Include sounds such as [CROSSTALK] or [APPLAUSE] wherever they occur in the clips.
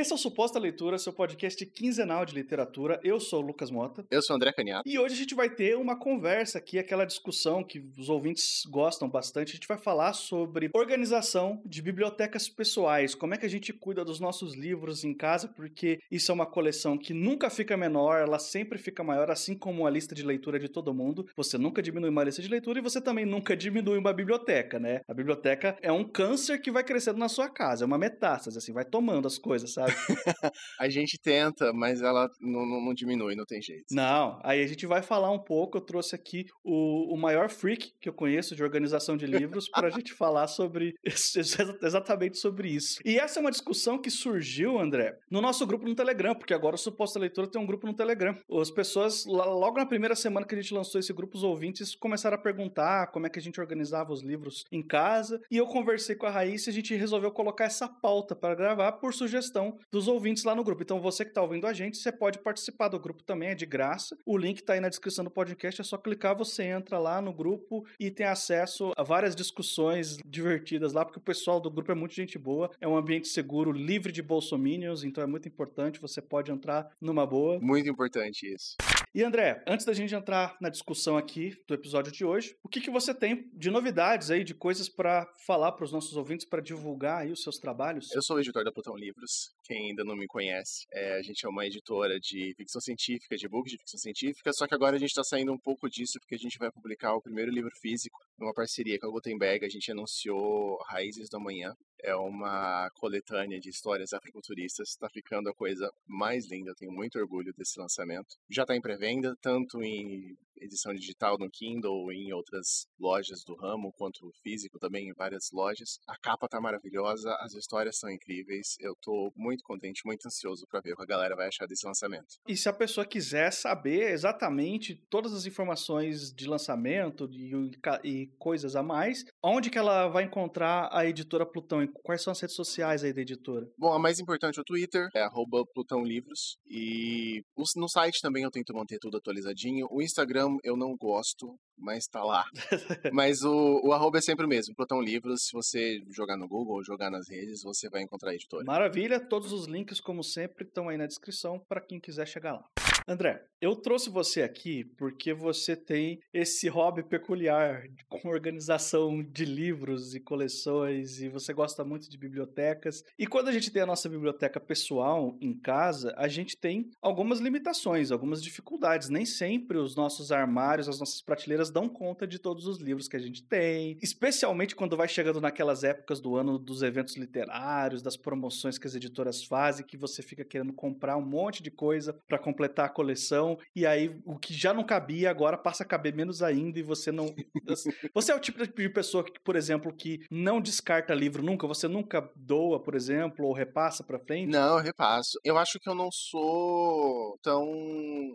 Esse é o Suposta Leitura, seu podcast quinzenal de literatura. Eu sou o Lucas Mota. Eu sou o André Caniato. E hoje a gente vai ter uma conversa aqui, aquela discussão que os ouvintes gostam bastante. A gente vai falar sobre organização de bibliotecas pessoais, como é que a gente cuida dos nossos livros em casa, porque isso é uma coleção que nunca fica menor, ela sempre fica maior, assim como a lista de leitura de todo mundo. Você nunca diminui uma lista de leitura e você também nunca diminui uma biblioteca, né? A biblioteca é um câncer que vai crescendo na sua casa, é uma metástase, assim, vai tomando as coisas, sabe? [LAUGHS] a gente tenta, mas ela não, não, não, diminui, não tem jeito. Não, aí a gente vai falar um pouco. Eu trouxe aqui o, o maior freak que eu conheço de organização de livros para a [LAUGHS] gente falar sobre exatamente sobre isso. E essa é uma discussão que surgiu, André, no nosso grupo no Telegram, porque agora o Suposta Leitura tem um grupo no Telegram. As pessoas, logo na primeira semana que a gente lançou esse grupo, os ouvintes começaram a perguntar como é que a gente organizava os livros em casa. E eu conversei com a Raíssa e a gente resolveu colocar essa pauta para gravar por sugestão dos ouvintes lá no grupo. Então você que está ouvindo a gente, você pode participar do grupo também, é de graça. O link está aí na descrição do podcast, é só clicar, você entra lá no grupo e tem acesso a várias discussões divertidas lá, porque o pessoal do grupo é muito gente boa, é um ambiente seguro, livre de bolsominions, então é muito importante, você pode entrar numa boa. Muito importante isso. E André, antes da gente entrar na discussão aqui do episódio de hoje, o que, que você tem de novidades aí, de coisas para falar para os nossos ouvintes, para divulgar aí os seus trabalhos? Eu sou o editor da Plutão Livros, quem ainda não me conhece. É, a gente é uma editora de ficção científica, de books de ficção científica, só que agora a gente está saindo um pouco disso porque a gente vai publicar o primeiro livro físico numa parceria com a Gutenberg. A gente anunciou Raízes do Amanhã, é uma coletânea de histórias afrofuturistas. Está ficando a coisa mais linda. Eu tenho muito orgulho desse lançamento. Já está em pré-venda, tanto em edição digital no Kindle, em outras lojas do ramo, quanto físico também em várias lojas. A capa tá maravilhosa, as histórias são incríveis. Eu tô muito contente, muito ansioso para ver o que a galera vai achar desse lançamento. E se a pessoa quiser saber exatamente todas as informações de lançamento e, e coisas a mais, onde que ela vai encontrar a editora Plutão? Quais são as redes sociais aí da editora? Bom, a mais importante é o Twitter, é arroba Plutão Livros. E no site também eu tento manter tudo atualizadinho. O Instagram eu não gosto, mas tá lá. mas o, o arroba é sempre o mesmo, Plutão Livros. Se você jogar no Google ou jogar nas redes, você vai encontrar a editora. Maravilha, todos os links, como sempre, estão aí na descrição para quem quiser chegar lá. André, eu trouxe você aqui porque você tem esse hobby peculiar [LAUGHS] com organização de livros e coleções e você gosta muito de bibliotecas. E quando a gente tem a nossa biblioteca pessoal em casa, a gente tem algumas limitações, algumas dificuldades. Nem sempre os nossos armários, as nossas prateleiras dão conta de todos os livros que a gente tem, especialmente quando vai chegando naquelas épocas do ano dos eventos literários, das promoções que as editoras fazem, que você fica querendo comprar um monte de coisa para completar coleção e aí o que já não cabia agora passa a caber menos ainda e você não [LAUGHS] Você é o tipo de pessoa que, por exemplo, que não descarta livro nunca, você nunca doa, por exemplo, ou repassa para frente? Não, eu repasso. Eu acho que eu não sou tão,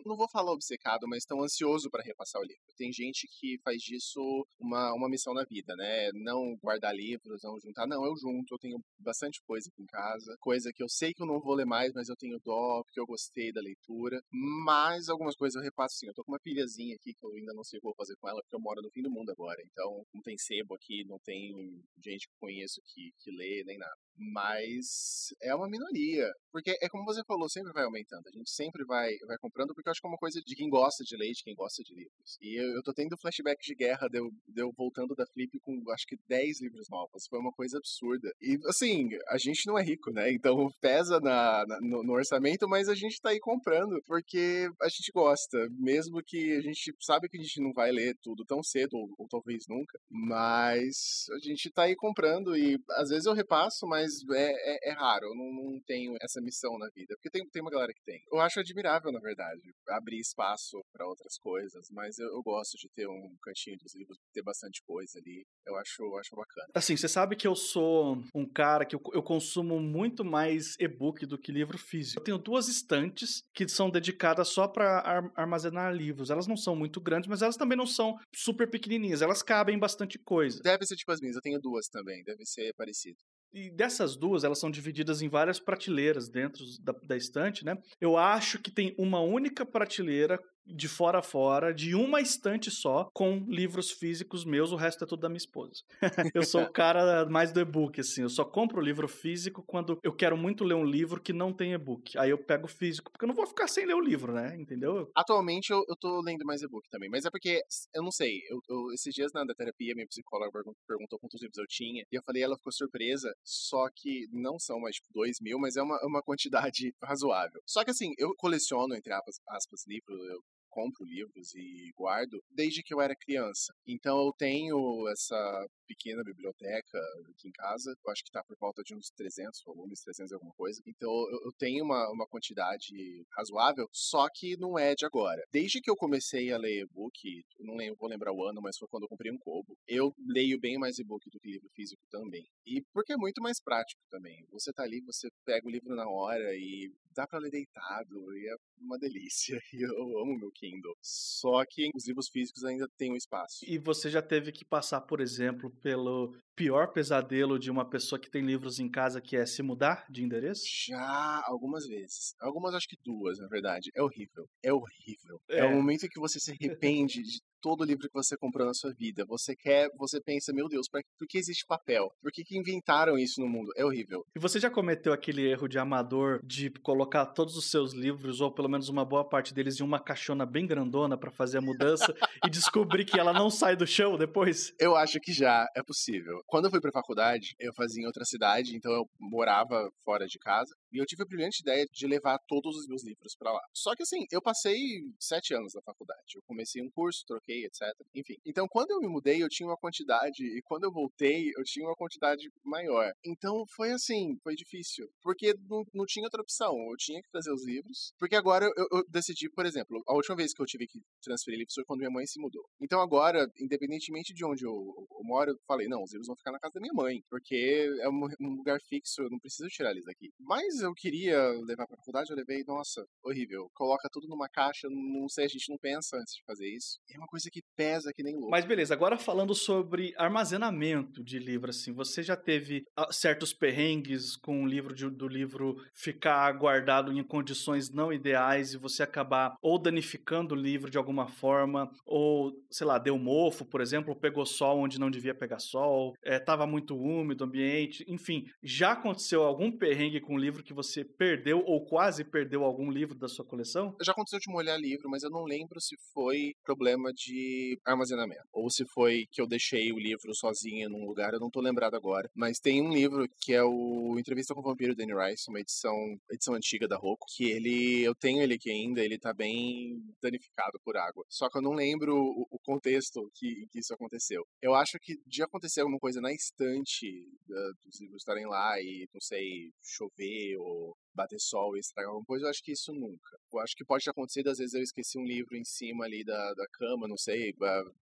não vou falar obcecado, mas tão ansioso para repassar o livro. Tem gente que faz disso uma, uma missão na vida, né? Não guardar livros, não juntar. Não, eu junto, eu tenho bastante coisa aqui em casa, coisa que eu sei que eu não vou ler mais, mas eu tenho dó, porque eu gostei da leitura. Mas algumas coisas eu repasso sim. Eu tô com uma pilhazinha aqui que eu ainda não sei o que vou fazer com ela, porque eu moro no fim do mundo agora. Então, não tem sebo aqui, não tem gente que conheço que, que lê, nem nada mas é uma minoria. Porque é como você falou, sempre vai aumentando. A gente sempre vai, vai comprando, porque eu acho que é uma coisa de quem gosta de leite, quem gosta de livros. E eu, eu tô tendo flashback de guerra, deu, deu voltando da Flip com acho que 10 livros novos. Foi uma coisa absurda. E assim, a gente não é rico, né? Então pesa na, na no, no, orçamento, mas a gente tá aí comprando porque a gente gosta. Mesmo que a gente sabe que a gente não vai ler tudo tão cedo, ou, ou talvez nunca. Mas a gente tá aí comprando e às vezes eu repasso, mas mas é, é, é raro, eu não, não, tenho essa missão na vida. Porque tem, tem uma galera que tem. Eu acho admirável, na verdade, abrir espaço para outras coisas, mas eu, eu, gosto de ter um cantinho dos livros, ter bastante coisa ali. Eu acho, eu acho bacana. Assim, você sabe que eu sou um cara que eu, eu consumo muito mais e-book do que livro físico. Eu tenho duas estantes que são dedicadas só para ar armazenar livros. Elas não são muito grandes, mas elas também não são super pequenininhas. Elas cabem bastante coisa. Deve ser tipo as minhas, eu tenho duas também, deve ser parecido. E dessas duas, elas são divididas em várias prateleiras dentro da, da, estante, né? Eu acho que tem uma única prateleira de fora a fora, de uma estante só, com livros físicos meus, o resto é tudo da minha esposa. [LAUGHS] eu sou o cara mais do e-book, assim. Eu só compro livro físico quando eu quero muito ler um livro que não tem e-book. Aí eu pego físico, porque eu não vou ficar sem ler o livro, né? Entendeu? Atualmente eu, eu tô lendo mais e-book também, mas é porque, eu não sei, eu, eu esses dias na terapia, minha psicóloga perguntou quantos livros eu tinha, e eu falei, ela ficou surpresa, só que não são mais, tipo, dois mil, mas é uma, uma quantidade [LAUGHS] razoável. Só que assim, eu coleciono, entre aspas, aspas livros, eu compro livros e guardo desde que eu era criança. Então eu tenho essa pequena biblioteca aqui em casa. Eu acho que está por volta de uns 300 volumes, 300 alguma coisa. Então eu, tenho uma, uma quantidade razoável, só que não é de agora. Desde que eu comecei a ler e-book, não lembro, vou lembrar o ano, mas foi quando eu comprei um Kobo, eu leio bem mais e-book do que livro físico também. E porque é muito mais prático também. Você tá ali, você pega o livro na hora e dá para ler deitado, e é uma delícia. [LAUGHS] E eu amo meu Kindle. Só que os livros físicos ainda têm um espaço. E você já teve que passar, por exemplo, pelo pior pesadelo de uma pessoa que tem livros em casa, que é se mudar de endereço? Já, algumas vezes. Algumas, acho que duas, na verdade. É horrível. É horrível. É, é o momento em que você se arrepende de todo livro que você comprou na sua vida. Você quer, você pensa, meu Deus, pra, por que existe papel? Por que, que inventaram isso no mundo? É horrível. E você já cometeu aquele erro de amador de colocar todos os seus livros, ou pelo menos uma boa parte deles, em uma caixona bem grandona para fazer a mudança [LAUGHS] e descobrir que ela não sai do chão depois? Eu acho que já é possível. Quando eu fui pra faculdade, eu fazia em outra cidade, então eu morava fora de casa. E eu tive a brilhante ideia de levar todos os meus livros para lá. Só que assim, eu passei sete anos na faculdade. Eu comecei um curso, troquei, etc. Enfim. Então, quando eu me mudei, eu tinha uma quantidade, e quando eu voltei, eu tinha uma quantidade maior. Então, foi assim, foi difícil. Porque não, não tinha outra opção. Eu tinha que trazer os livros. Porque agora eu, eu decidi, por exemplo, a última vez que eu tive que transferir livros foi quando minha mãe se mudou. Então, agora, independentemente de onde eu, eu moro, eu falei, não, os livros vão ficar na casa da minha mãe. Porque é um, um lugar fixo, eu não preciso tirar eles daqui. Mas eu queria levar pra faculdade, eu levei, nossa, horrível. Coloca tudo numa caixa, não sei, a gente não pensa antes de fazer isso. É uma coisa que pesa que nem louco. Mas beleza, agora falando sobre armazenamento de livro, assim, você já teve ah, certos perrengues com o livro de, do livro ficar guardado em condições não ideais e você acabar ou danificando o livro de alguma forma, ou, sei lá, deu mofo, por exemplo, pegou sol onde não devia pegar sol, é, muito úmido o ambiente, enfim, já aconteceu algum perrengue com o livro que você perdeu ou quase perdeu algum livro da sua coleção? Já aconteceu de molhar livro, mas eu não lembro se foi problema de armazenamento ou se foi que eu deixei o livro sozinho num lugar, eu não tô lembrado agora. Mas tem um livro que é o Entrevista com o Vampiro Danny Rice, uma edição, edição antiga da Roku, que ele eu tenho ele aqui ainda, ele tá bem danificado por água. Só que eu não lembro o, o contexto que, que isso aconteceu. Eu acho que de acontecer alguma coisa na estante da, dos livros estarem lá e não sei, chover ou bater sol e estragar alguma coisa, eu acho que isso nunca. Eu acho que pode ter acontecido, às vezes eu esqueci um livro em cima ali da, da cama, não sei,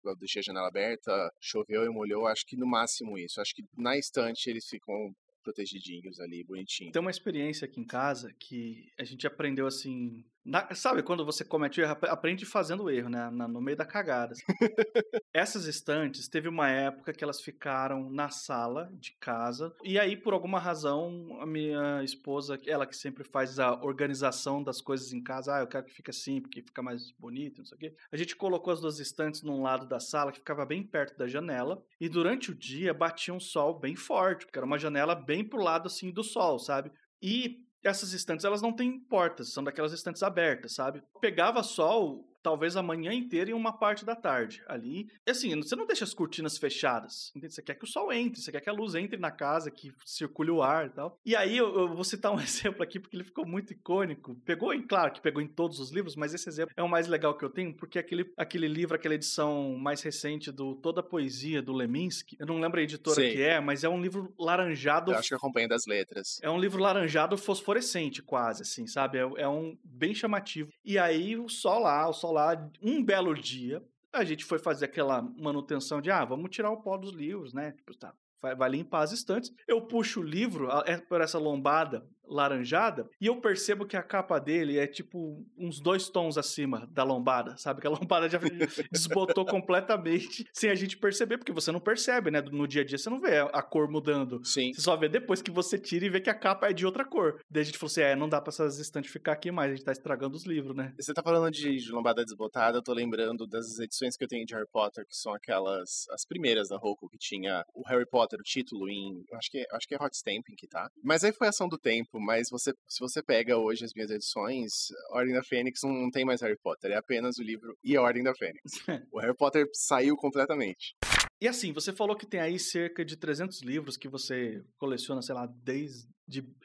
eu deixei a janela aberta, choveu e molhou, acho que no máximo isso. Acho que na estante eles ficam protegidinhos ali, bonitinhos. Tem uma experiência aqui em casa que a gente aprendeu assim na, sabe, quando você comete erro, aprende fazendo erro, né? Na, no meio da cagada. Essas estantes, teve uma época que elas ficaram na sala de casa. E aí, por alguma razão, a minha esposa, ela que sempre faz a organização das coisas em casa, ah, eu quero que fique assim, porque fica mais bonito, não sei o quê. A gente colocou as duas estantes num lado da sala, que ficava bem perto da janela. E durante o dia batia um sol bem forte, porque era uma janela bem pro lado, assim, do sol, sabe? E essas estantes, elas não têm portas, são daquelas estantes abertas, sabe? Pegava sol, talvez a manhã inteira e uma parte da tarde ali. E assim, você não deixa as cortinas fechadas. Entende? Você quer que o sol entre, você quer que a luz entre na casa, que circule o ar e tal. E aí eu, eu vou citar um [LAUGHS] exemplo aqui porque ele ficou muito icônico. Pegou, em, claro que pegou em todos os livros, mas esse exemplo é o mais legal que eu tenho porque aquele, aquele livro, aquela edição mais recente do Toda a Poesia do Leminski, eu não lembro a editora Sim. que é, mas é um livro laranjado. Eu acho que acompanha das letras. É um livro laranjado fosforescente, quase, assim, sabe? É, é um bem chamativo. E aí o sol lá, o sol lá, um belo dia, a gente foi fazer aquela manutenção de, ah, vamos tirar o pó dos livros, né? Tipo, tá, vai, vai limpar as estantes. Eu puxo o livro, é por essa lombada, laranjada, e eu percebo que a capa dele é tipo uns dois tons acima da lombada, sabe? Que a [LAUGHS] lombada já desbotou completamente sem a gente perceber, porque você não percebe, né? No dia a dia você não vê a cor mudando. Sim. Você só vê depois que você tira e vê que a capa é de outra cor. Daí a gente falou assim: é, não dá pra essas estantes ficar aqui mais, a gente tá estragando os livros, né? Você tá falando de, de lombada desbotada, eu tô lembrando das edições que eu tenho de Harry Potter, que são aquelas, as primeiras da Roku, que tinha o Harry Potter, o título em, acho que, acho que é Hot Stamping que tá. Mas aí foi ação do tempo, mas você, se você pega hoje as minhas edições, Ordem da Fênix não tem mais Harry Potter, é apenas o livro e a Ordem da Fênix. [LAUGHS] o Harry Potter saiu completamente. E assim, você falou que tem aí cerca de 300 livros que você coleciona, sei lá, desde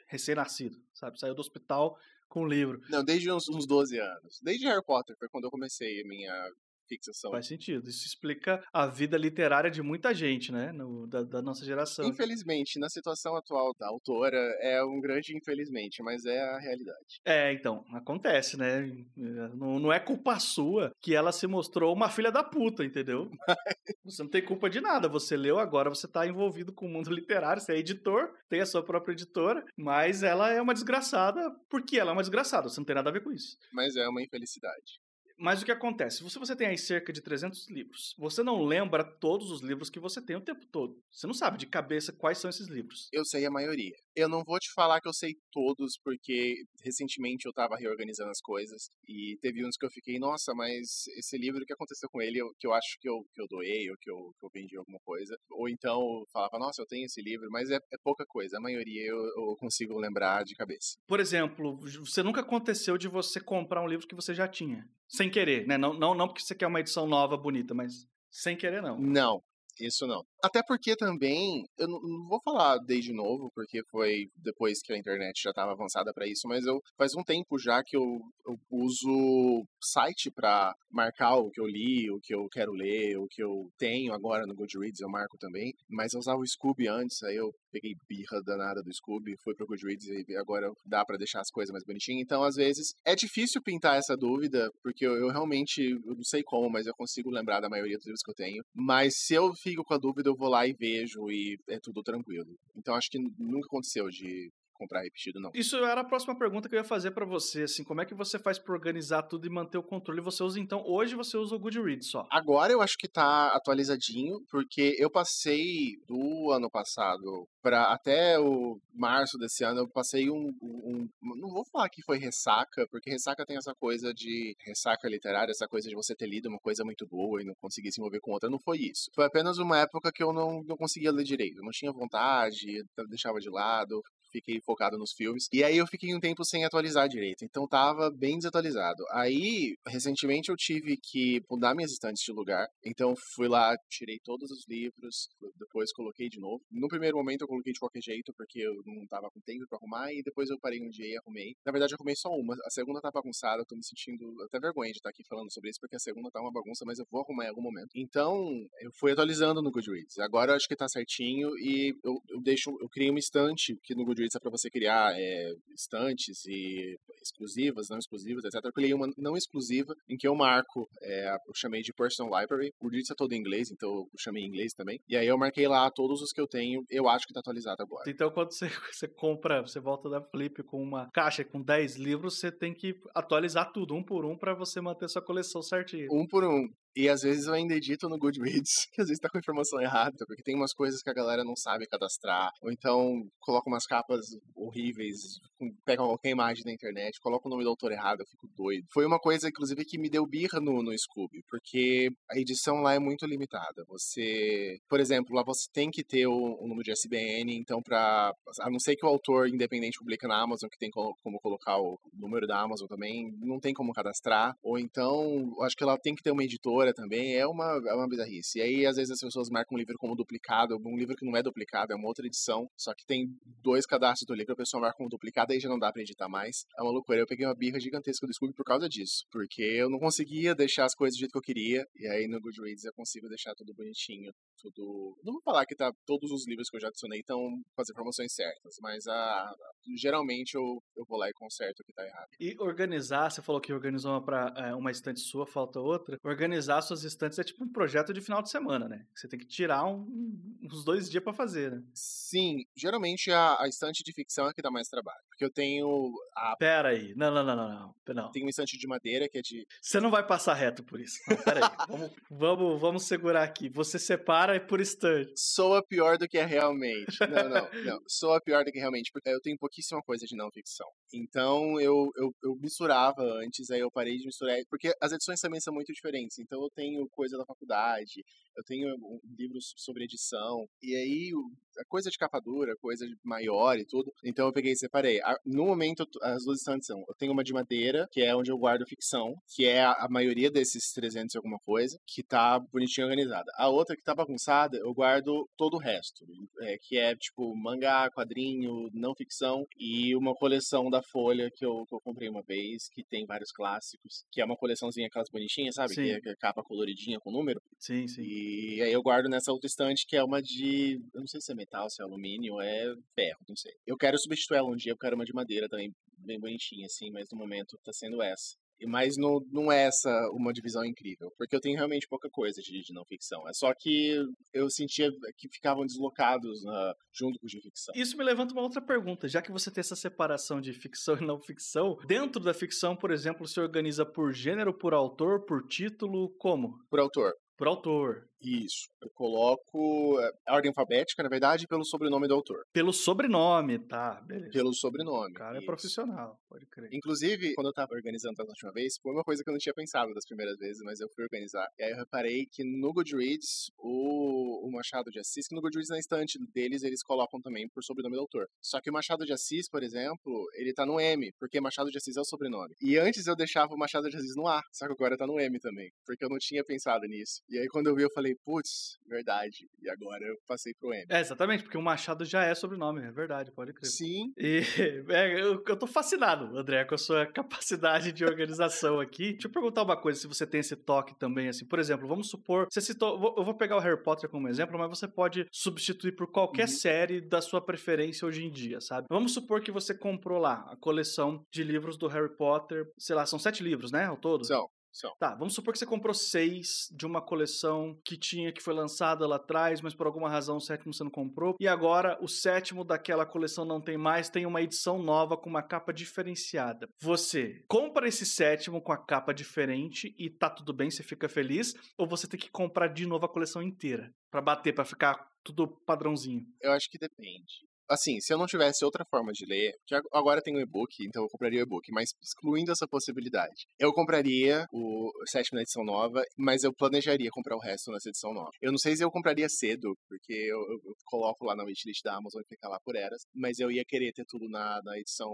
recém-nascido, sabe? Saiu do hospital com o livro. Não, desde uns, uns 12 anos. Desde Harry Potter, foi quando eu comecei a minha fixação. Faz sentido. Isso explica a vida literária de muita gente, né? No, da, da, nossa geração. Infelizmente, na situação atual da autora, é um grande infelizmente, mas é a realidade. É, então, acontece, né? Não, não é culpa sua que ela se mostrou uma filha da puta, entendeu? [LAUGHS] você não tem culpa de nada. Você leu agora, você tá envolvido com o mundo literário, você é editor, tem a sua própria editora, mas ela é uma desgraçada porque ela é uma desgraçada. Você não tem nada a ver com isso. Mas é uma infelicidade. Mas o que acontece? Se você tem aí cerca de 300 livros, você não lembra todos os livros que você tem o tempo todo. Você não sabe de cabeça quais são esses livros. Eu sei a maioria. Eu não vou te falar que eu sei todos, porque recentemente eu tava reorganizando as coisas e teve uns que eu fiquei, nossa, mas esse livro, o que aconteceu com ele? que eu acho que eu, que eu doei ou que eu, que eu vendi alguma coisa. Ou então eu falava, nossa, eu tenho esse livro, mas é, é pouca coisa. A maioria eu, eu consigo lembrar de cabeça. Por exemplo, você nunca aconteceu de você comprar um livro que você já tinha. Sem querer, né? Não, não, não porque você quer uma edição nova, bonita, mas sem querer, não. Não, isso não. Até porque também, eu não, não vou falar desde novo, porque foi depois que a internet já estava avançada para isso, mas eu faz um tempo já que eu, eu uso site para marcar o que eu li, o que eu quero ler, o que eu tenho agora no Goodreads, eu marco também. Mas eu usava o Scooby antes, aí eu peguei birra danada do Scooby, fui pro Goodreads e agora dá para deixar as coisas mais bonitinhas. Então, às vezes, é difícil pintar essa dúvida, porque eu, eu realmente, eu não sei como, mas eu consigo lembrar da maioria dos livros que eu tenho. Mas se eu fico com a dúvida, eu vou lá e vejo e é tudo tranquilo. Então, acho que nunca aconteceu de comprar repetido, não. Isso era a próxima pergunta que eu ia fazer para você, assim, como é que você faz para organizar tudo e manter o controle? Você usa, então, hoje você usa o Goodreads só? Agora eu acho que tá atualizadinho, porque eu passei do ano passado para até o março desse ano, eu passei um, um, Não vou falar que foi ressaca, porque ressaca tem essa coisa de. Ressaca literária, essa coisa de você ter lido uma coisa muito boa e não conseguir se envolver com outra. Não foi isso. Foi apenas uma época que eu não, não conseguia ler direito. Eu não tinha vontade, deixava de lado fiquei focado nos filmes. E aí eu fiquei um tempo sem atualizar direito, então tava bem desatualizado. Aí, recentemente eu tive que mudar minhas estantes de lugar, então fui lá, tirei todos os livros, depois coloquei de novo. No primeiro momento eu coloquei de qualquer jeito, porque eu não tava com tempo para arrumar, e depois eu parei um dia e arrumei. Na verdade eu arrumei só uma, a segunda tá bagunçada, eu tô me sentindo até vergonha de estar tá aqui falando sobre isso, porque a segunda tá uma bagunça, mas eu vou arrumar em algum momento. Então, eu fui atualizando no Goodreads. Agora eu acho que tá certinho e eu, eu deixo, eu criei uma estante que no Goodreads Goodreads é para você criar é, estantes e exclusivas, não exclusivas, etc. Eu criei uma não exclusiva em que eu marco, é, eu chamei de Personal Library. O Goodreads é todo em inglês, então eu chamei em inglês também. E aí eu marquei lá todos os que eu tenho, eu acho que tá atualizado agora. Então quando você, [LAUGHS] você compra, você volta da Flip com uma caixa com 10 livros, você tem que atualizar tudo, um por um, para você manter sua coleção certinha. Um por um. E às vezes eu ainda edito no Goodreads, [LAUGHS] que às vezes tá com informação errada, porque tem umas coisas que a galera não sabe cadastrar, ou então coloca umas capas horríveis, pega qualquer imagem da internet, coloca o nome do autor errado, eu fico doido. Foi uma coisa, inclusive, que me deu birra no, no Scooby, porque a edição lá é muito limitada. Você, por exemplo, lá você tem que ter o, o número de SBN, então para a não ser que o autor independente publica na Amazon, que tem como, como colocar o número da Amazon também, não tem como cadastrar, ou então, acho que ela tem que ter uma editora também, é uma, é uma bizarrice. E aí, às vezes, as pessoas marcam um livro como duplicado, um livro que não é duplicado, é uma outra edição, só que tem dois cadastros do livro, a pessoa marca como duplicado, aí já não dá pra editar mais. É uma loucura. Eu peguei uma birra gigantesca do Scooby por causa disso, porque eu não conseguia deixar as coisas do jeito que eu queria, e aí no Goodreads eu consigo deixar tudo bonitinho, tudo... Não vou falar que tá todos os livros que eu já adicionei estão as informações certas, mas a... geralmente eu, eu vou lá e conserto o que tá errado. E organizar, você falou que organizou uma pra é, uma estante sua, falta outra. Organizar organizar suas estantes é tipo um projeto de final de semana, né? Você tem que tirar um, uns dois dias para fazer, né? Sim, geralmente a, a, estante de ficção é que dá mais trabalho. porque eu tenho a Pera aí. Não, não, não, não, não. não. tenho um estante de madeira que é de Você não vai passar reto por isso. Não, pera aí. vamos, vamos, vamos segurar aqui. Você separa e por estante. soa pior do que é realmente. Não, não, não. Soa pior do que realmente, porque eu tenho pouquíssima coisa de não ficção. Então eu, eu, eu misturava antes, aí eu parei de misturar, porque as edições também são muito diferentes. Então eu tenho coisa da faculdade, eu tenho livros sobre edição, e aí a coisa de capa dura, coisa maior e tudo. Então eu peguei e separei. No momento, as duas estantes são. Eu tenho uma de madeira, que é onde eu guardo ficção, que é a, a maioria desses 300 e alguma coisa, que tá bonitinha organizada. A outra que tá bagunçada, eu guardo todo o resto, é, que é tipo mangá, quadrinho, não ficção e uma coleção da Folha que eu, que eu comprei uma vez, que tem vários clássicos, que é uma coleçãozinha aquelas bonitinhas, sabe? Sim. Que é, que é capa coloridinha com número. Sim, sim. E aí eu guardo nessa outra estante que é uma de. Eu não sei se é metal, se é alumínio, é ferro, não sei. Eu quero substituir ela um dia, eu quero uma de madeira também, bem bonitinha, assim, mas no momento tá sendo essa. Mas não, não é essa uma divisão incrível, porque eu tenho realmente pouca coisa de, de não ficção. É só que eu sentia que ficavam deslocados na- junto com os de ficção. Isso me levanta uma outra pergunta. Já que você tem essa separação de ficção e não ficção, dentro da ficção, por exemplo, se organiza por gênero, por autor, por título, como? Por autor. Por autor. Isso. Eu coloco é, a ordem alfabética, na verdade, pelo sobrenome do autor. Pelo sobrenome, tá, beleza. Pelo sobrenome. O cara é isso. profissional, pode crer. Inclusive, quando eu tava organizando da última vez, foi uma coisa que eu não tinha pensado das primeiras vezes, mas eu fui organizar. E aí eu reparei que no Goodreads, o, o Machado de Assis, que no Goodreads na estante deles, eles colocam também por sobrenome do autor. Só que o Machado de Assis, por exemplo, ele tá no M, porque Machado de Assis é o sobrenome. E antes eu deixava o Machado de Assis no A, só que agora tá no M também, porque eu não tinha pensado nisso. E aí quando eu vi, eu falei, putz, verdade. E agora eu passei pro M. É, exatamente, porque o Machado já é sobrenome, é verdade, pode crer. Sim, E [LAUGHS] é, eu, eu tô fascinado, André, com a sua capacidade de organização aqui. Deixa eu perguntar uma coisa, se você tem esse toque também, assim. Por exemplo, vamos supor, você citou, eu vou pegar o Harry Potter como exemplo, mas você pode substituir por qualquer Uhum. série da sua preferência hoje em dia, sabe? Vamos supor que você comprou lá a coleção de livros do Harry Potter, sei lá, são sete livros, né, ao todo? são, são. Tá, vamos supor que você comprou seis de uma coleção que tinha, que foi lançada lá atrás, mas por alguma razão o sétimo você não comprou. E agora o sétimo daquela coleção não tem mais, tem uma edição nova com uma capa diferenciada. Você compra esse sétimo com a capa diferente e tá tudo bem, você fica feliz? Ou você tem que comprar de novo a coleção inteira pra bater, pra ficar tudo padrãozinho? Eu acho que depende. Assim, se eu não tivesse outra forma de ler, que ag- agora tem o e-book, então eu compraria o e-book, mas excluindo essa possibilidade, eu compraria o sétima edição nova, mas eu planejaria comprar o resto nessa edição nova. Eu não sei se eu compraria cedo, porque eu, eu- eu coloco lá na wishlist da Amazon e fica lá por eras, mas eu ia querer ter tudo na, na edição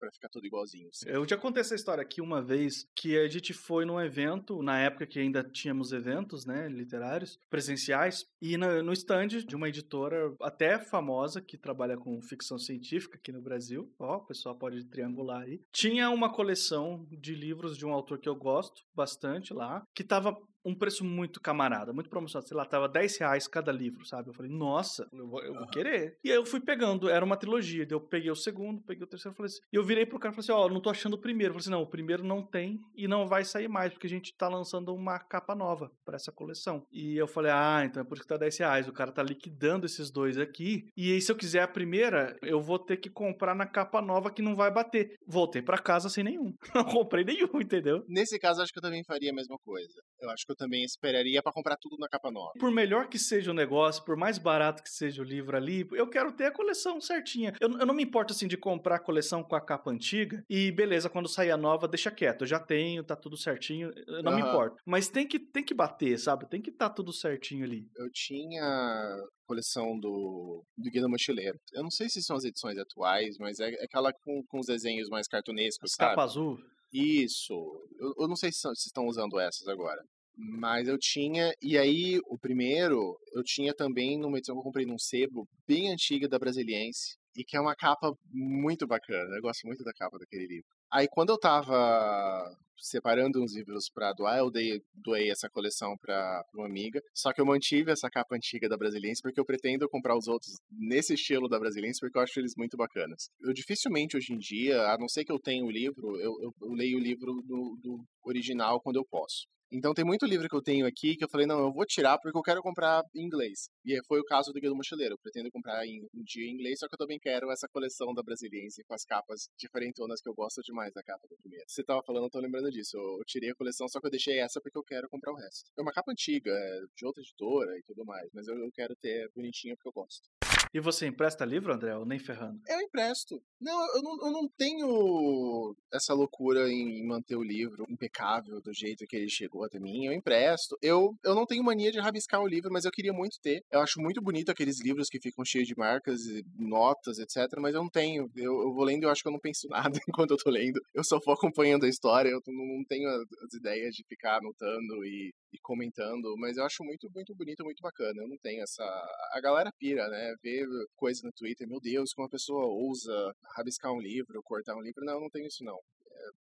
pra ficar tudo igualzinho. assim. Eu já contei essa história aqui uma vez, que a gente foi num evento, na época que ainda tínhamos eventos, né, literários, presenciais, e no stand de uma editora até famosa, que trabalha com ficção científica aqui no Brasil, ó, o pessoal pode triangular aí, tinha uma coleção de livros de um autor que eu gosto bastante lá, que tava um preço muito camarada, muito promocional. Sei lá, tava 10 reais cada livro, sabe? Eu falei, nossa, eu vou, eu vou querer. E aí eu fui pegando, era uma trilogia. daí Eu peguei o segundo, peguei o terceiro, falei assim. E eu virei pro cara e falei assim: ó, não tô achando o primeiro. Eu falei assim: não, o primeiro não tem e não vai sair mais, porque a gente tá lançando uma capa nova pra essa coleção. E eu falei: ah, então é por isso que tá 10 reais. O cara tá liquidando esses dois aqui. E aí, se eu quiser a primeira, eu vou ter que comprar na capa nova que não vai bater. Voltei pra casa sem nenhum. [LAUGHS] Não comprei nenhum, entendeu? Nesse caso, acho que eu também faria a mesma coisa. Eu acho que eu também esperaria pra comprar tudo na capa nova. Por melhor que seja o negócio, por mais barato que seja o livro ali, eu quero ter a coleção certinha. Eu, eu não me importo assim de comprar a coleção com a capa antiga e beleza, quando sair a nova, deixa quieto. Eu já tenho, tá tudo certinho, eu não me Aham. importo. Mas tem que, tem que bater, sabe? Tem que tá tudo certinho ali. Eu tinha a coleção do, do Guia do Mochileiro. Eu não sei se são as edições atuais, mas é é aquela com, com os desenhos mais cartunescos, As sabe? capa azul. Isso. Eu, eu não sei se, se estão usando essas agora. Mas eu tinha. E aí, o primeiro, eu tinha também numa edição que eu comprei num sebo bem antiga da Brasiliense. E que é uma capa muito bacana. Eu gosto muito da capa daquele livro. Aí, quando eu tava separando uns livros para doar, eu dei, doei essa coleção para uma amiga. Só que eu mantive essa capa antiga da Brasiliense porque eu pretendo comprar os outros nesse estilo da Brasiliense porque eu acho eles muito bacanas. Eu dificilmente hoje em dia, a não ser que eu tenha o livro, eu, eu, eu leio o livro do, do original quando eu posso. Então tem muito livro que eu tenho aqui que eu falei, não, eu vou tirar porque eu quero comprar em inglês. E foi o caso do Guia do Mochileiro. Eu pretendo comprar em um dia em inglês, só que eu também quero essa coleção da Brasiliense com as capas diferentonas que eu gosto demais da capa do primeiro. Você tava falando, eu tô lembrando disso. Eu tirei a coleção, só que eu deixei essa porque eu quero comprar o resto. É uma capa antiga, é de outra editora e tudo mais, mas eu, eu quero ter bonitinha porque eu gosto. E você empresta livro, André, ou nem ferrando? Eu empresto. Não, eu não, eu não tenho essa loucura em manter o livro impecável do jeito que ele chegou até mim. Eu empresto. Eu, eu não tenho mania de rabiscar o livro, mas eu queria muito ter. Eu acho muito bonito aqueles livros que ficam cheios de marcas, notas, etc. Mas eu não tenho. Eu, eu vou lendo e eu acho que eu não penso [LAUGHS] nada enquanto eu tô lendo. Eu só vou acompanhando a história. Eu não, não tenho as ideias de ficar anotando e, e comentando. Mas eu acho muito, muito bonito, muito bacana. Eu não tenho essa. A galera pira, né? Vê coisa no Twitter, meu Deus, como a pessoa ousa rabiscar um livro, cortar um livro. Não, eu não tenho isso não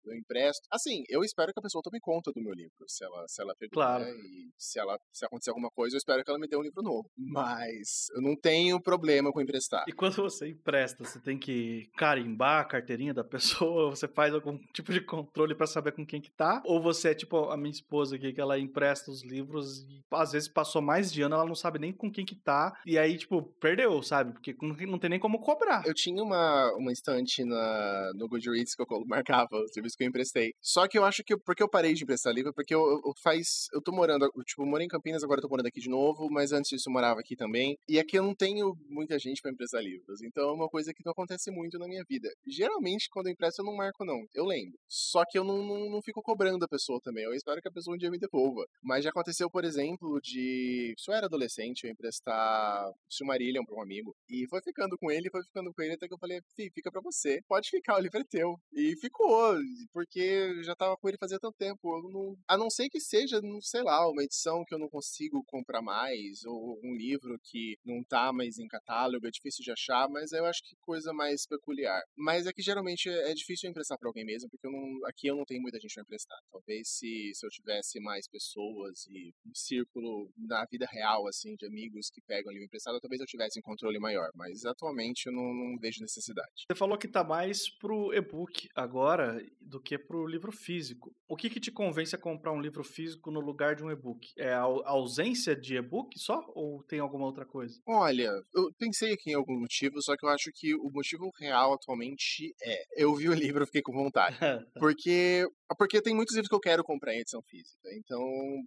eu empresto. Assim, eu espero que a pessoa tome conta do meu livro, se ela, se ela pegou, claro. E se, ela, se acontecer alguma coisa, eu espero que ela me dê um livro novo. Mas eu não tenho problema com emprestar. E quando você empresta, você tem que carimbar a carteirinha da pessoa? Você faz algum tipo de controle para saber com quem que tá? Ou você é tipo a minha esposa aqui, que ela empresta os livros e às vezes passou mais de ano, ela não sabe nem com quem que tá. E aí, tipo, perdeu, sabe? Porque não tem nem como cobrar. Eu tinha uma, uma estante na, no Goodreads que eu [LAUGHS] marcava os livros que eu emprestei. Só que eu acho que, porque eu parei de emprestar livro, porque eu, eu faz, eu tô morando, tipo, eu morei em Campinas, agora eu tô morando aqui de novo, mas antes disso eu morava aqui também. E aqui eu não tenho muita gente para emprestar livros, então é uma coisa que não acontece muito na minha vida. Geralmente, quando eu empresto, eu não marco não, eu lembro. Só que eu não, não, não fico cobrando a pessoa também, eu espero que a pessoa um dia me devolva. Mas já aconteceu, por exemplo, de, se eu era adolescente, eu emprestar Silmarillion pra um amigo, e foi ficando com ele, foi ficando com ele, até que eu falei, fica pra você, pode ficar, o livro é teu. E ficou, porque eu já tava com ele fazia tanto tempo. Não, a não ser que seja, não sei lá, uma edição que eu não consigo comprar mais, ou um livro que não tá mais em catálogo, é difícil de achar, mas eu acho que coisa mais peculiar. Mas é que geralmente é difícil emprestar para alguém mesmo, porque eu não, aqui eu não tenho muita gente pra emprestar. Talvez se, se eu tivesse mais pessoas e um círculo na vida real, assim, de amigos que pegam livro emprestado, talvez eu tivesse um controle maior. Mas atualmente eu não, não vejo necessidade. Você falou que tá mais pro e-book agora do que pro livro físico. O que, que te convence a comprar um livro físico no lugar de um e-book? É a ausência de e-book só? Ou tem alguma outra coisa? Olha, eu pensei aqui em algum motivo, só que eu acho que o motivo real atualmente é. Eu vi o livro e fiquei com vontade. [LAUGHS] porque. Porque tem muitos livros que eu quero comprar em edição física. Então,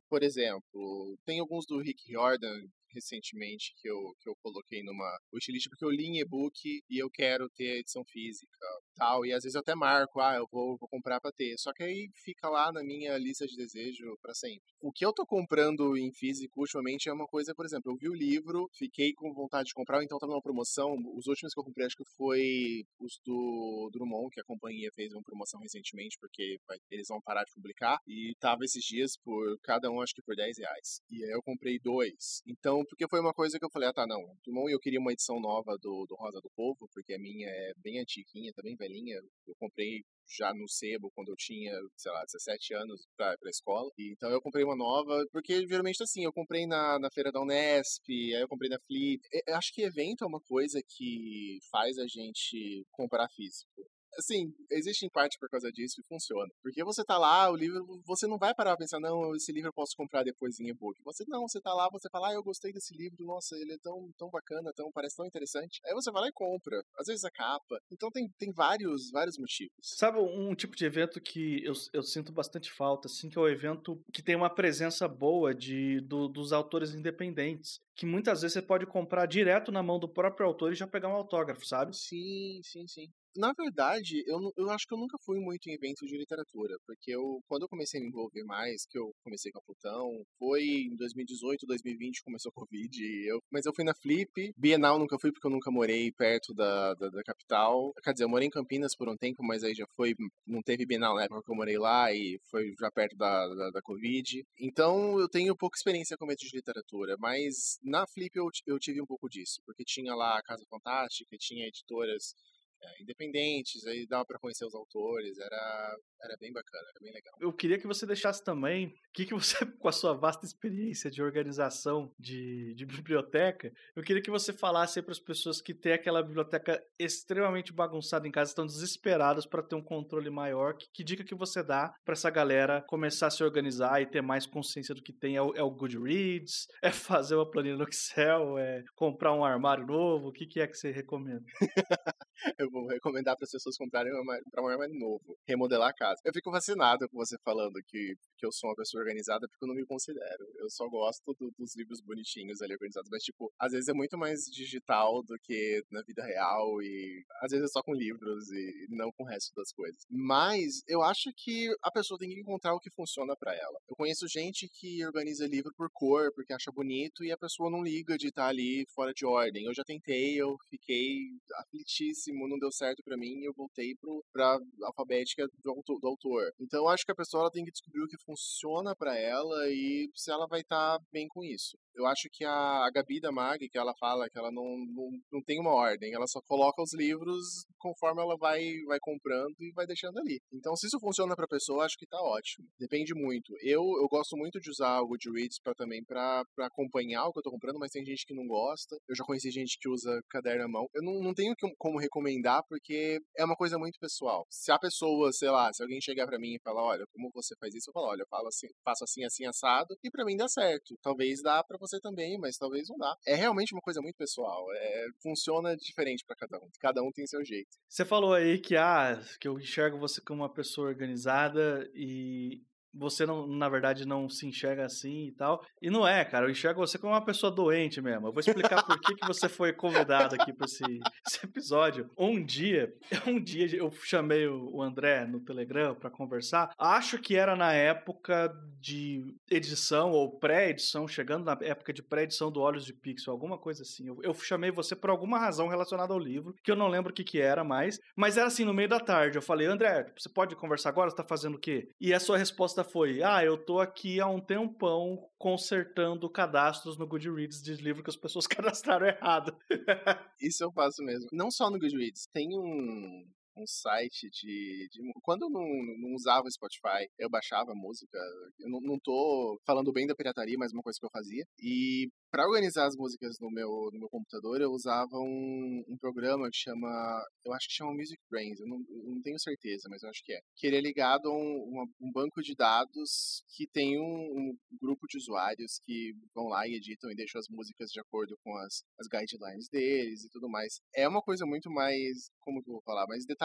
por exemplo, tem alguns do Rick Riordan recentemente que eu, que eu coloquei numa wishlist, porque eu li em e-book e eu quero ter a edição física tal. E às vezes eu até marco, ah, eu vou, vou comprar para ter. Só que aí fica lá na minha lista de desejo para sempre. O que eu tô comprando em físico ultimamente é uma coisa, por exemplo, eu vi o livro, fiquei com vontade de comprar, então tá numa promoção. Os últimos que eu comprei acho que foi os do Drummond, que a companhia fez uma promoção recentemente, porque eles vão parar de publicar. E tava esses dias por cada um, acho que por 10 reais. E aí eu comprei dois. Então, porque foi uma coisa que eu falei, ah tá, não. Drummond eu queria uma edição nova do, do Rosa do Povo, porque a minha é bem antiguinha, tá bem velhinha. Eu comprei já no sebo quando eu tinha, sei lá, 17 anos pra, pra escola. E, então eu comprei uma nova, porque geralmente assim, eu comprei na, na feira da Unesp, aí eu comprei na Flip. Eu acho que evento é uma coisa que faz a gente comprar físico assim, existe em parte por causa disso e funciona. Porque você tá lá, o livro, você não vai parar pra pensar, não, esse livro eu posso comprar depois em e-book. Você não, você tá lá, você fala, ah, eu gostei desse livro, nossa, ele é tão, tão bacana, tão, parece tão interessante. Aí você vai lá e compra. Às vezes a capa. Então tem, tem vários, vários motivos. Sabe um tipo de evento que eu, eu sinto bastante falta, assim, que é o evento que tem uma presença boa de, do, dos autores independentes. Que muitas vezes você pode comprar direto na mão do próprio autor e já pegar um autógrafo, sabe? Sim, sim, sim na verdade, eu, eu acho que eu nunca fui muito em eventos de literatura, porque eu, quando eu comecei a me envolver mais, que eu comecei com a Plutão, foi em 2018, 2020, começou a Covid, eu, mas eu fui na Flip, Bienal nunca fui porque eu nunca morei perto da, da, da, capital, quer dizer, eu morei em Campinas por um tempo, mas aí já foi, não teve Bienal na época que eu morei lá e foi já perto da, da, da Covid, então eu tenho pouca experiência com eventos de literatura, mas na Flip eu, eu tive um pouco disso, porque tinha lá a Casa Fantástica, tinha editoras é, independentes, aí dava para conhecer os autores, era, era bem bacana, era bem legal. Eu queria que você deixasse também o que, que você, [LAUGHS] com a sua vasta experiência de organização de, de biblioteca, eu queria que você falasse para as pessoas que têm aquela biblioteca extremamente bagunçada em casa, estão desesperadas para ter um controle maior. Que, que dica que você dá para essa galera começar a se organizar e ter mais consciência do que tem? É o, é o Goodreads? É fazer uma planilha no Excel? É comprar um armário novo? O que, que é que você recomenda? [LAUGHS] eu vou recomendar para as pessoas comprarem para um armário novo, remodelar a casa. Eu fico fascinado com você falando que, que eu sou uma pessoa organizada porque eu não me considero. Eu só gosto do, dos livros bonitinhos ali organizados, mas tipo, às vezes é muito mais digital do que na vida real e às vezes é só com livros e não com o resto das coisas. Mas eu acho que a pessoa tem que encontrar o que funciona para ela. Eu conheço gente que organiza livro por cor, porque acha bonito e a pessoa não liga de estar ali fora de ordem. Eu já tentei, eu fiquei aflitíssimo, não deu certo para mim e eu voltei pro, pra alfabética do do autor. Então eu acho que a pessoa ela tem que descobrir o que funciona para ela e se ela vai estar tá bem com isso. Eu acho que a, a Gabi da Mag, que ela fala que ela não, não, não tem uma ordem, ela só coloca os livros conforme ela vai, vai comprando e vai deixando ali. Então, se isso funciona pra pessoa, acho que tá ótimo. Depende muito. Eu, eu gosto muito de usar o Goodreads pra, também para acompanhar o que eu tô comprando, mas tem gente que não gosta. Eu já conheci gente que usa caderno à mão. Eu não, não tenho como recomendar, porque é uma coisa muito pessoal. Se a pessoa, sei lá, se alguém chegar para mim e falar, olha, como você faz isso, eu falo, olha, eu falo assim, faço assim, assim, assado, e para mim dá certo. Talvez dá para você também, mas talvez não dá. É realmente uma coisa muito pessoal. É, funciona diferente para cada um. Cada um tem seu jeito. Você falou aí que, ah, que eu enxergo você como uma pessoa organizada e você não, na verdade, não se enxerga assim e tal. E não é, cara. Eu enxergo você como uma pessoa doente mesmo. Eu vou explicar por que, que você foi convidado aqui para esse, [LAUGHS] esse, episódio. Um dia, [LAUGHS] um dia eu chamei o André no Telegram para conversar. Acho que era na época de edição ou pré-edição, chegando na época de pré-edição do Olhos de Pixel, alguma coisa assim. Eu, eu, chamei você por alguma razão relacionada ao livro, que eu não lembro o que, que era mais. Mas era assim, no meio da tarde. Eu falei, André, você pode conversar agora? Você tá fazendo o quê? E a sua resposta foi: ah, eu tô aqui há um tempão consertando cadastros no Goodreads de livro que as pessoas [LAUGHS] cadastraram errado. Isso eu faço mesmo. Não só no Goodreads, tem um, um site de, de, Quando eu não, não, usava o Spotify, eu baixava música. Eu não, não tô falando bem da pirataria, mas uma coisa que eu fazia. E para organizar as músicas no meu, no meu computador, eu usava um, um programa que chama. Eu acho que chama Music Brains, eu não, eu não tenho certeza, mas eu acho que é. Que ele é ligado a um, um banco de dados que tem um, um, grupo de usuários que vão lá e editam e deixam as músicas de acordo com as, as guidelines deles e tudo mais. É uma coisa muito mais. Como que eu vou falar? Mais detalhada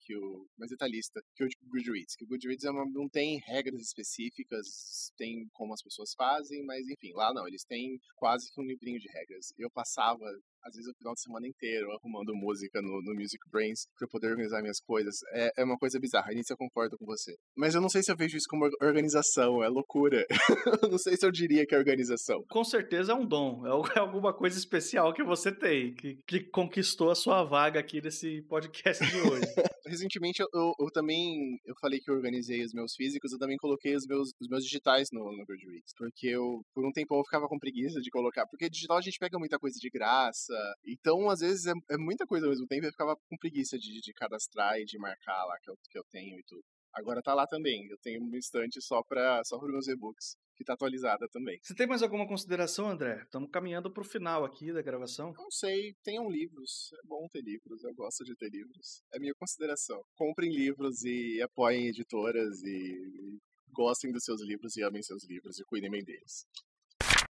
que o. Mais detalhista que o Goodreads. Que o Goodreads é uma, não tem regras específicas, tem como as pessoas fazem, mas enfim, lá não, eles têm quase que um livrinho de regras. Eu passava às vezes o final de semana inteiro arrumando música no, no Music Brains para poder organizar minhas coisas. É, é uma coisa bizarra, gente eu concordo com você. Mas eu não sei se eu vejo isso como organização, é loucura. [LAUGHS] não sei se eu diria que é organização. Com certeza é um dom, é, é alguma coisa especial que você tem, que, que conquistou a sua vaga aqui nesse podcast de hoje. [LAUGHS] Recentemente eu, eu, eu, também, eu falei que eu organizei os meus físicos, eu também coloquei os meus, os meus digitais no, no Goodreads, porque eu, por um tempo eu ficava com preguiça de colocar, porque digital a gente pega muita coisa de graça, então, às vezes, é, é muita coisa ao mesmo tempo. Eu ficava com preguiça de, de cadastrar e de marcar lá que eu, que eu tenho e tudo. Agora tá lá também. Eu tenho um instante só para só os meus e-books, que tá atualizada também. Você tem mais alguma consideração, André? Estamos caminhando pro final aqui da gravação. Não sei, tenham livros. É bom ter livros, eu gosto de ter livros. É minha consideração. Comprem livros e apoiem editoras e gostem dos seus livros e amem seus livros e cuidem bem deles.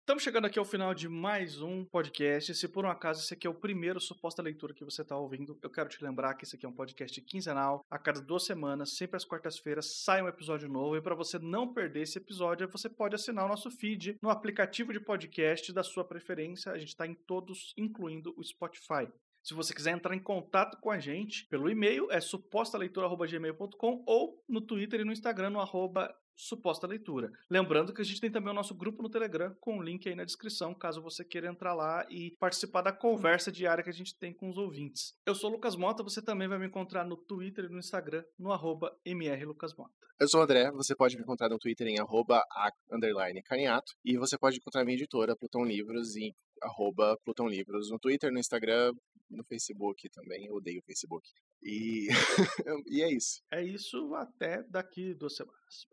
Estamos chegando aqui ao final de mais um podcast. Se por um acaso esse aqui é o primeiro suposta leitura que você está ouvindo, eu quero te lembrar que esse aqui é um podcast quinzenal. A cada duas semanas, sempre às quartas-feiras, sai um episódio novo. E para você não perder esse episódio, você pode assinar o nosso feed no aplicativo de podcast da sua preferência. A gente está em todos, incluindo o Spotify. Se você quiser entrar em contato com a gente pelo e-mail, é supostaleitura.gmail.com ou no Twitter e no Instagram, no arroba suposta leitura. Lembrando que a gente tem também o nosso grupo no Telegram, com o link aí na descrição, caso você queira entrar lá e participar da conversa diária que a gente tem com os ouvintes. Eu sou o Lucas Mota, você também vai me encontrar no Twitter e no Instagram, no arroba mrlucasmota. Eu sou o André, você pode me encontrar no Twitter em arroba a, underline, e você pode encontrar minha editora, Plutão Livros, em arroba Plutão Livros, no Twitter, no Instagram, no Facebook também, eu odeio o Facebook. E, [LAUGHS] e é isso. É isso, até daqui duas semanas.